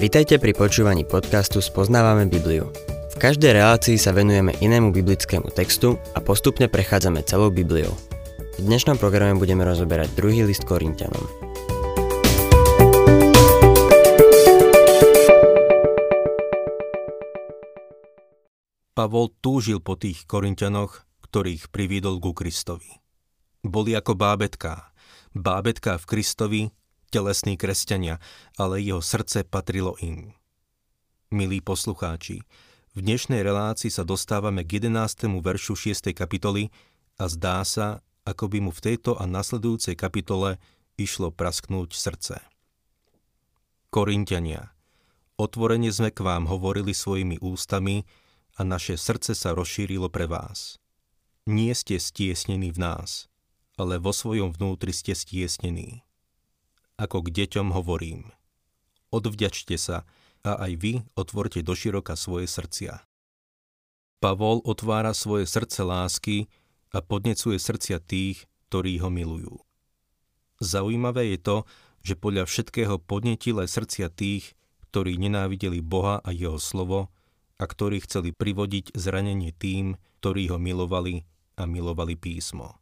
Vitajte pri počúvaní podcastu Spoznávame Bibliu. V každej relácii sa venujeme inému biblickému textu a postupne prechádzame celou Bibliou. V dnešnom programe budeme rozoberať druhý list Korintianom. Pavol túžil po tých Korintianoch, ktorých priviedol ku Kristovi. Boli ako bábetká, bábetká v Kristovi, telesní kresťania, ale jeho srdce patrilo im. Milí poslucháči, v dnešnej relácii sa dostávame k 11. veršu 6. kapitoly a zdá sa, ako by mu v tejto a nasledujúcej kapitole išlo prasknúť srdce. Korintiania, otvorene sme k vám hovorili svojimi ústami a naše srdce sa rozšírilo pre vás. Nie ste stiesnení v nás, ale vo svojom vnútri ste stiesnení. Ako k deťom hovorím. Odvďačte sa a aj vy otvorte doširoka svoje srdcia. Pavol otvára svoje srdce lásky a podnecuje srdcia tých, ktorí ho milujú. Zaujímavé je to, že podľa všetkého podnetil srdcia tých, ktorí nenávideli Boha a jeho slovo a ktorí chceli privodiť zranenie tým, ktorí ho milovali a milovali písmo.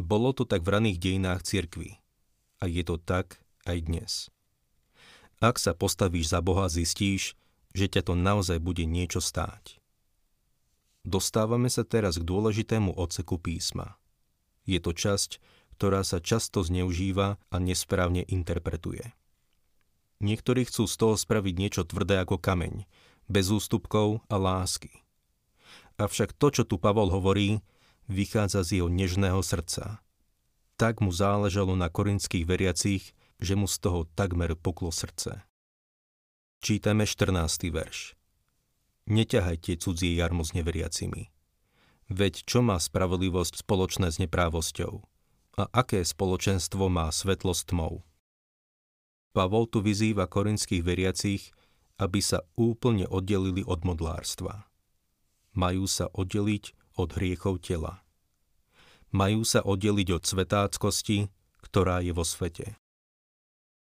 Bolo to tak v raných dejinách cirkvy. A je to tak aj dnes. Ak sa postavíš za Boha, zistíš, že ťa to naozaj bude niečo stáť. Dostávame sa teraz k dôležitému odseku písma. Je to časť, ktorá sa často zneužíva a nesprávne interpretuje. Niektorí chcú z toho spraviť niečo tvrdé ako kameň, bez ústupkov a lásky. Avšak to, čo tu Pavol hovorí, vychádza z jeho nežného srdca. Tak mu záležalo na korinských veriacich, že mu z toho takmer poklo srdce. Čítame 14. verš. Neťahajte cudzie jarmo s neveriacimi. Veď čo má spravodlivosť spoločné s neprávosťou? A aké spoločenstvo má svetlo s tmou? Pavol tu vyzýva korinských veriacich, aby sa úplne oddelili od modlárstva. Majú sa oddeliť od hriechov tela. Majú sa oddeliť od svetáckosti, ktorá je vo svete.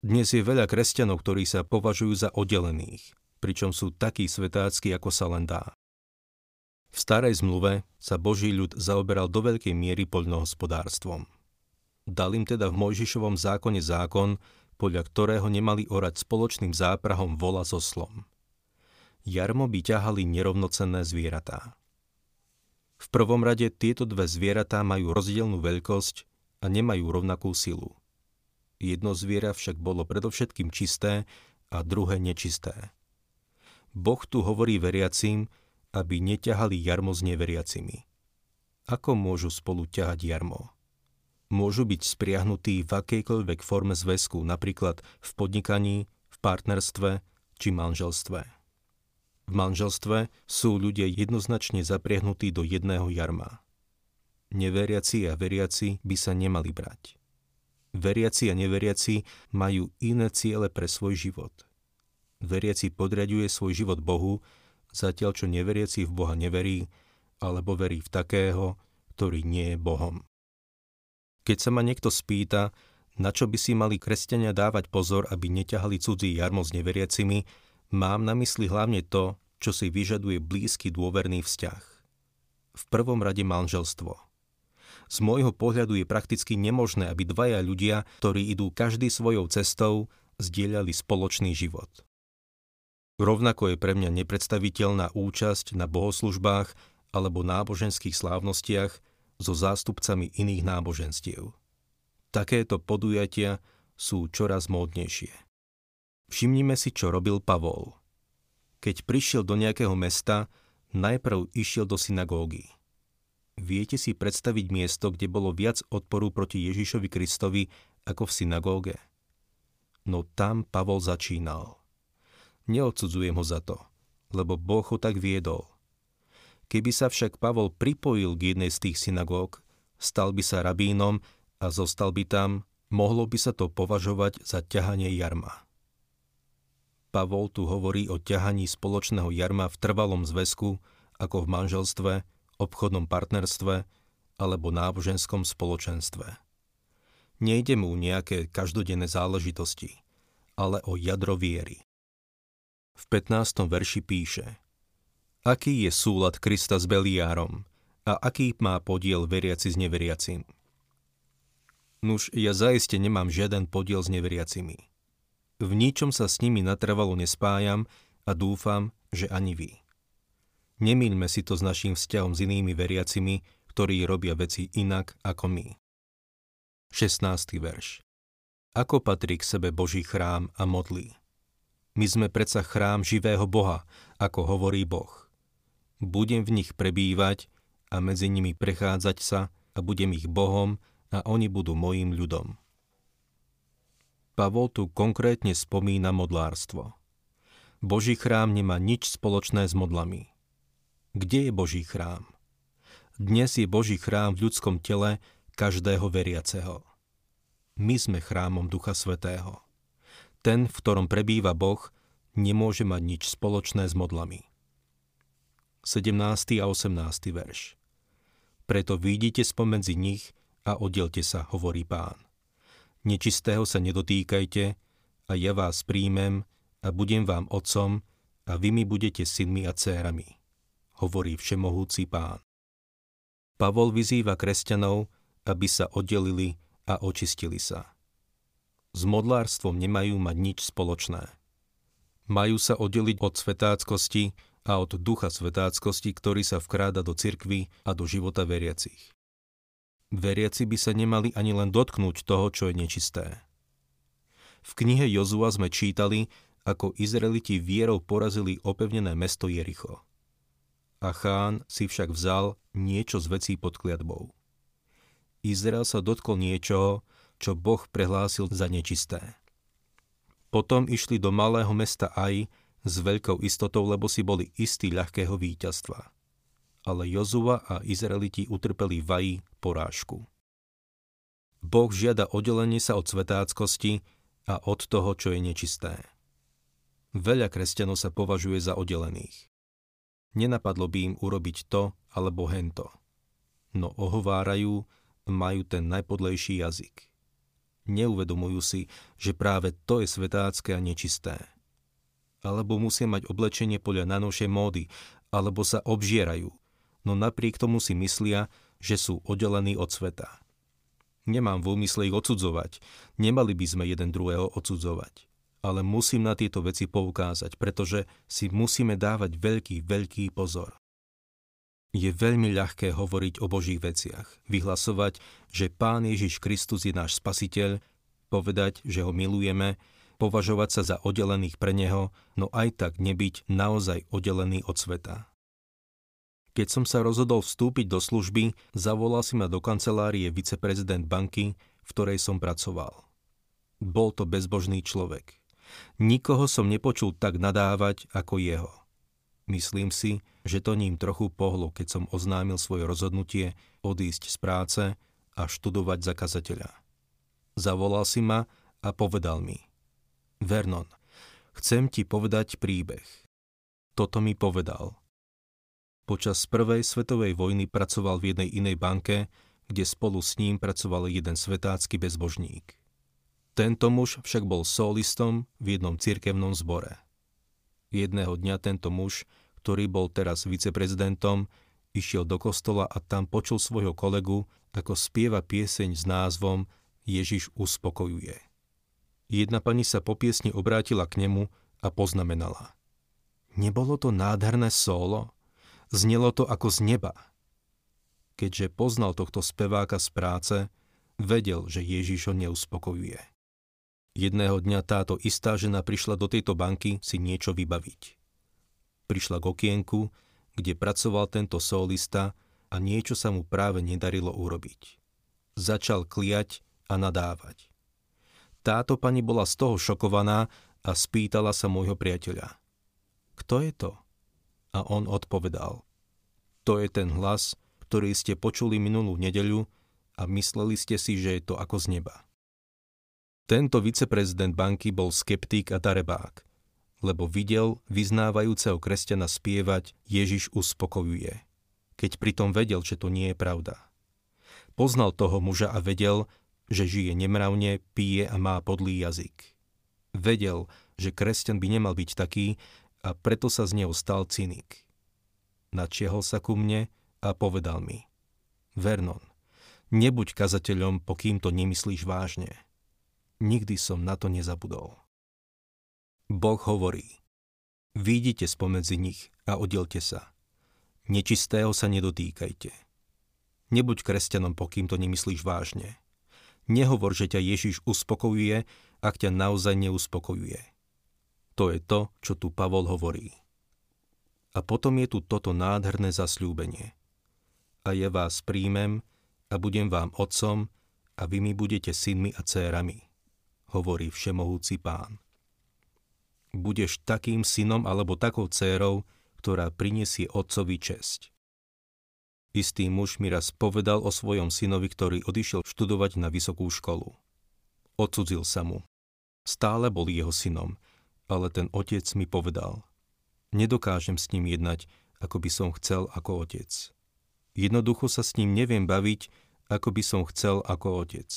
Dnes je veľa kresťanov, ktorí sa považujú za oddelených, pričom sú takí svetácky, ako sa len dá. V starej zmluve sa Boží ľud zaoberal do veľkej miery poľnohospodárstvom. Dal im teda v Mojžišovom zákone zákon, podľa ktorého nemali orať spoločným záprahom vola so slom. Jarmo by ťahali nerovnocenné zvieratá. V prvom rade tieto dve zvieratá majú rozdielnú veľkosť a nemajú rovnakú silu. Jedno zviera však bolo predovšetkým čisté a druhé nečisté. Boh tu hovorí veriacím, aby neťahali jarmo s neveriacimi. Ako môžu spolu ťahať jarmo? môžu byť spriahnutí v akejkoľvek forme zväzku, napríklad v podnikaní, v partnerstve či manželstve. V manželstve sú ľudia jednoznačne zapriehnutí do jedného jarma. Neveriaci a veriaci by sa nemali brať. Veriaci a neveriaci majú iné ciele pre svoj život. Veriaci podriaduje svoj život Bohu, zatiaľ čo neveriaci v Boha neverí, alebo verí v takého, ktorý nie je Bohom. Keď sa ma niekto spýta, na čo by si mali kresťania dávať pozor, aby neťahali cudzí jarmo s neveriacimi, mám na mysli hlavne to, čo si vyžaduje blízky dôverný vzťah. V prvom rade manželstvo. Z môjho pohľadu je prakticky nemožné, aby dvaja ľudia, ktorí idú každý svojou cestou, zdieľali spoločný život. Rovnako je pre mňa nepredstaviteľná účasť na bohoslužbách alebo náboženských slávnostiach, so zástupcami iných náboženstiev. Takéto podujatia sú čoraz módnejšie. Všimnime si, čo robil Pavol. Keď prišiel do nejakého mesta, najprv išiel do synagógy. Viete si predstaviť miesto, kde bolo viac odporu proti Ježišovi Kristovi ako v synagóge? No tam Pavol začínal. Neodsudzujem ho za to, lebo Boh ho tak viedol. Keby sa však Pavol pripojil k jednej z tých synagóg, stal by sa rabínom a zostal by tam, mohlo by sa to považovať za ťahanie jarma. Pavol tu hovorí o ťahaní spoločného jarma v trvalom zväzku, ako v manželstve, obchodnom partnerstve alebo náboženskom spoločenstve. Nejde mu nejaké každodenné záležitosti, ale o jadro viery. V 15. verši píše Aký je súlad Krista s Beliárom a aký má podiel veriaci s neveriacim? Nuž, ja zaiste nemám žiaden podiel s neveriacimi. V ničom sa s nimi natrvalo nespájam a dúfam, že ani vy. Nemýľme si to s našim vzťahom s inými veriacimi, ktorí robia veci inak ako my. 16. verš Ako patrí k sebe Boží chrám a modlí? My sme predsa chrám živého Boha, ako hovorí Boh. Budem v nich prebývať a medzi nimi prechádzať sa a budem ich Bohom a oni budú mojim ľudom. Pavol tu konkrétne spomína modlárstvo. Boží chrám nemá nič spoločné s modlami. Kde je Boží chrám? Dnes je Boží chrám v ľudskom tele každého veriaceho. My sme chrámom Ducha Svetého. Ten, v ktorom prebýva Boh, nemôže mať nič spoločné s modlami. 17. a 18. verš Preto vidíte spomedzi nich a oddielte sa, hovorí pán. Nečistého sa nedotýkajte a ja vás príjmem a budem vám otcom a vy mi budete synmi a cérami, hovorí všemohúci pán. Pavol vyzýva kresťanov, aby sa oddelili a očistili sa. S modlárstvom nemajú mať nič spoločné. Majú sa oddeliť od svetáckosti a od ducha svetáckosti, ktorý sa vkráda do cirkvy a do života veriacich. Veriaci by sa nemali ani len dotknúť toho, čo je nečisté. V knihe Jozua sme čítali, ako Izraeliti vierou porazili opevnené mesto Jericho. Achán si však vzal niečo z vecí pod kliatbou. Izrael sa dotkol niečoho, čo Boh prehlásil za nečisté. Potom išli do malého mesta Aj s veľkou istotou, lebo si boli istí ľahkého víťazstva ale Jozua a Izraeliti utrpeli vaji porážku. Boh žiada oddelenie sa od svetáckosti a od toho, čo je nečisté. Veľa kresťanov sa považuje za oddelených. Nenapadlo by im urobiť to alebo hento. No ohovárajú, majú ten najpodlejší jazyk. Neuvedomujú si, že práve to je svetácké a nečisté. Alebo musia mať oblečenie podľa nanošej módy, alebo sa obžierajú, no napriek tomu si myslia, že sú oddelení od sveta. Nemám v úmysle ich odsudzovať, nemali by sme jeden druhého odsudzovať. Ale musím na tieto veci poukázať, pretože si musíme dávať veľký, veľký pozor. Je veľmi ľahké hovoriť o Božích veciach, vyhlasovať, že Pán Ježiš Kristus je náš spasiteľ, povedať, že ho milujeme, považovať sa za oddelených pre Neho, no aj tak nebyť naozaj oddelený od sveta. Keď som sa rozhodol vstúpiť do služby, zavolal si ma do kancelárie viceprezident banky, v ktorej som pracoval. Bol to bezbožný človek. Nikoho som nepočul tak nadávať ako jeho. Myslím si, že to ním trochu pohlo, keď som oznámil svoje rozhodnutie odísť z práce a študovať zakazateľa. Zavolal si ma a povedal mi Vernon, chcem ti povedať príbeh. Toto mi povedal – Počas prvej svetovej vojny pracoval v jednej inej banke, kde spolu s ním pracoval jeden svetácky bezbožník. Tento muž však bol solistom v jednom cirkevnom zbore. Jedného dňa tento muž, ktorý bol teraz viceprezidentom, išiel do kostola a tam počul svojho kolegu, ako spieva pieseň s názvom Ježiš uspokojuje. Jedna pani sa po piesni obrátila k nemu a poznamenala. Nebolo to nádherné solo? Znelo to ako z neba. Keďže poznal tohto speváka z práce, vedel, že Ježiš ho neuspokojuje. Jedného dňa táto istá žena prišla do tejto banky si niečo vybaviť. Prišla k okienku, kde pracoval tento solista a niečo sa mu práve nedarilo urobiť. Začal kliať a nadávať. Táto pani bola z toho šokovaná a spýtala sa môjho priateľa. Kto je to? A on odpovedal, to je ten hlas, ktorý ste počuli minulú nedeľu a mysleli ste si, že je to ako z neba. Tento viceprezident banky bol skeptík a darebák, lebo videl vyznávajúceho kresťana spievať Ježiš uspokojuje, keď pritom vedel, že to nie je pravda. Poznal toho muža a vedel, že žije nemravne, pije a má podlý jazyk. Vedel, že kresťan by nemal byť taký, a preto sa z neho stal cynik. Načiehol sa ku mne a povedal mi, Vernon, nebuď kazateľom, pokým to nemyslíš vážne. Nikdy som na to nezabudol. Boh hovorí, výjdite spomedzi nich a oddielte sa. Nečistého sa nedotýkajte. Nebuď kresťanom, pokým to nemyslíš vážne. Nehovor, že ťa Ježiš uspokojuje, ak ťa naozaj neuspokojuje. To je to, čo tu Pavol hovorí. A potom je tu toto nádherné zasľúbenie. A ja vás príjmem a budem vám otcom a vy mi budete synmi a cérami, hovorí všemohúci pán. Budeš takým synom alebo takou cérou, ktorá prinesie otcovi česť. Istý muž mi raz povedal o svojom synovi, ktorý odišiel študovať na vysokú školu. Odsudzil sa mu. Stále bol jeho synom, ale ten otec mi povedal, nedokážem s ním jednať, ako by som chcel ako otec. Jednoducho sa s ním neviem baviť, ako by som chcel ako otec.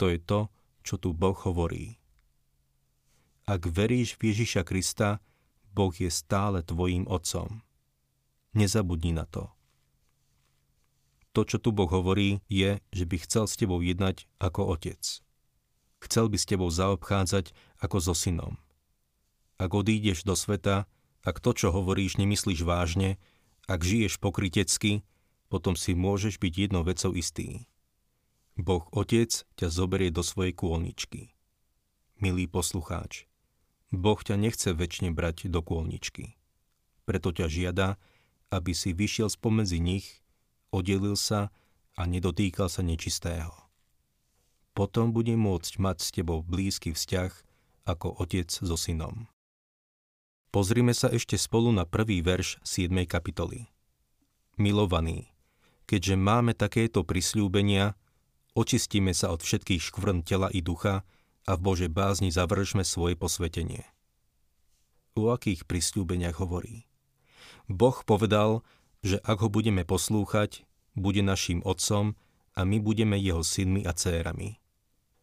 To je to, čo tu Boh hovorí. Ak veríš v Ježiša Krista, Boh je stále tvojim otcom. Nezabudni na to. To, čo tu Boh hovorí, je, že by chcel s tebou jednať ako otec. Chcel by s tebou zaobchádzať ako so synom. Ak odídeš do sveta, ak to, čo hovoríš, nemyslíš vážne, ak žiješ pokrytecky, potom si môžeš byť jednou vecou istý. Boh Otec ťa zoberie do svojej kôlničky. Milý poslucháč, Boh ťa nechce väčšine brať do kôlničky. Preto ťa žiada, aby si vyšiel spomedzi nich, oddelil sa a nedotýkal sa nečistého. Potom bude môcť mať s tebou blízky vzťah ako otec so synom. Pozrime sa ešte spolu na prvý verš 7. kapitoly. Milovaní, keďže máme takéto prisľúbenia, očistíme sa od všetkých škvrn tela i ducha, a v Božej bázni završme svoje posvetenie. O akých prisľúbeniach hovorí? Boh povedal, že ak ho budeme poslúchať, bude našim otcom a my budeme jeho synmi a cérami.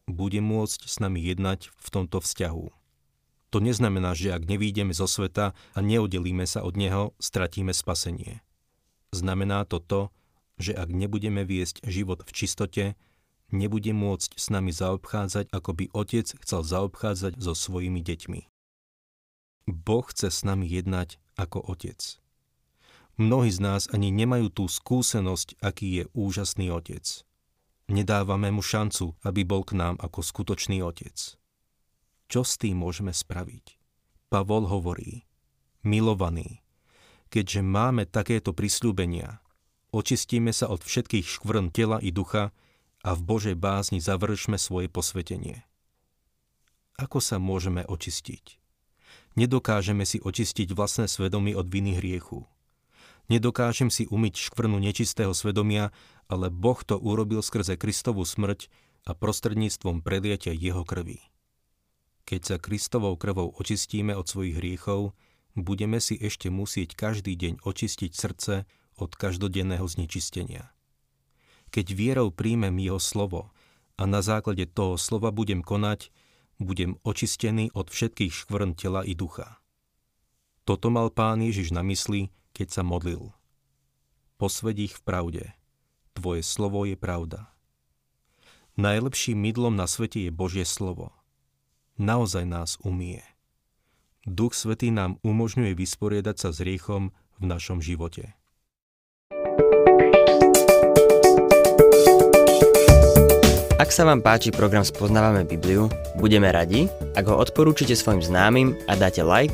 Bude môcť s nami jednať v tomto vzťahu. To neznamená, že ak nevýjdeme zo sveta a neoddelíme sa od neho, stratíme spasenie. Znamená to to, že ak nebudeme viesť život v čistote, nebude môcť s nami zaobchádzať, ako by otec chcel zaobchádzať so svojimi deťmi. Boh chce s nami jednať ako otec. Mnohí z nás ani nemajú tú skúsenosť, aký je úžasný otec. Nedávame mu šancu, aby bol k nám ako skutočný otec. Čo s tým môžeme spraviť? Pavol hovorí, milovaný, keďže máme takéto prisľúbenia, očistíme sa od všetkých škvrn tela i ducha a v Božej bázni završme svoje posvetenie. Ako sa môžeme očistiť? Nedokážeme si očistiť vlastné svedomie od viny hriechu. Nedokážem si umyť škvrnu nečistého svedomia, ale Boh to urobil skrze Kristovú smrť a prostredníctvom preliatia jeho krvi. Keď sa Kristovou krvou očistíme od svojich hriechov, budeme si ešte musieť každý deň očistiť srdce od každodenného znečistenia keď vierou príjmem jeho slovo a na základe toho slova budem konať, budem očistený od všetkých škvrn tela i ducha. Toto mal pán Ježiš na mysli, keď sa modlil. Posved ich v pravde. Tvoje slovo je pravda. Najlepším mydlom na svete je Božie slovo. Naozaj nás umie. Duch Svetý nám umožňuje vysporiadať sa s riechom v našom živote. Ak sa vám páči program Spoznávame Bibliu, budeme radi, ak ho odporúčite svojim známym a dáte like,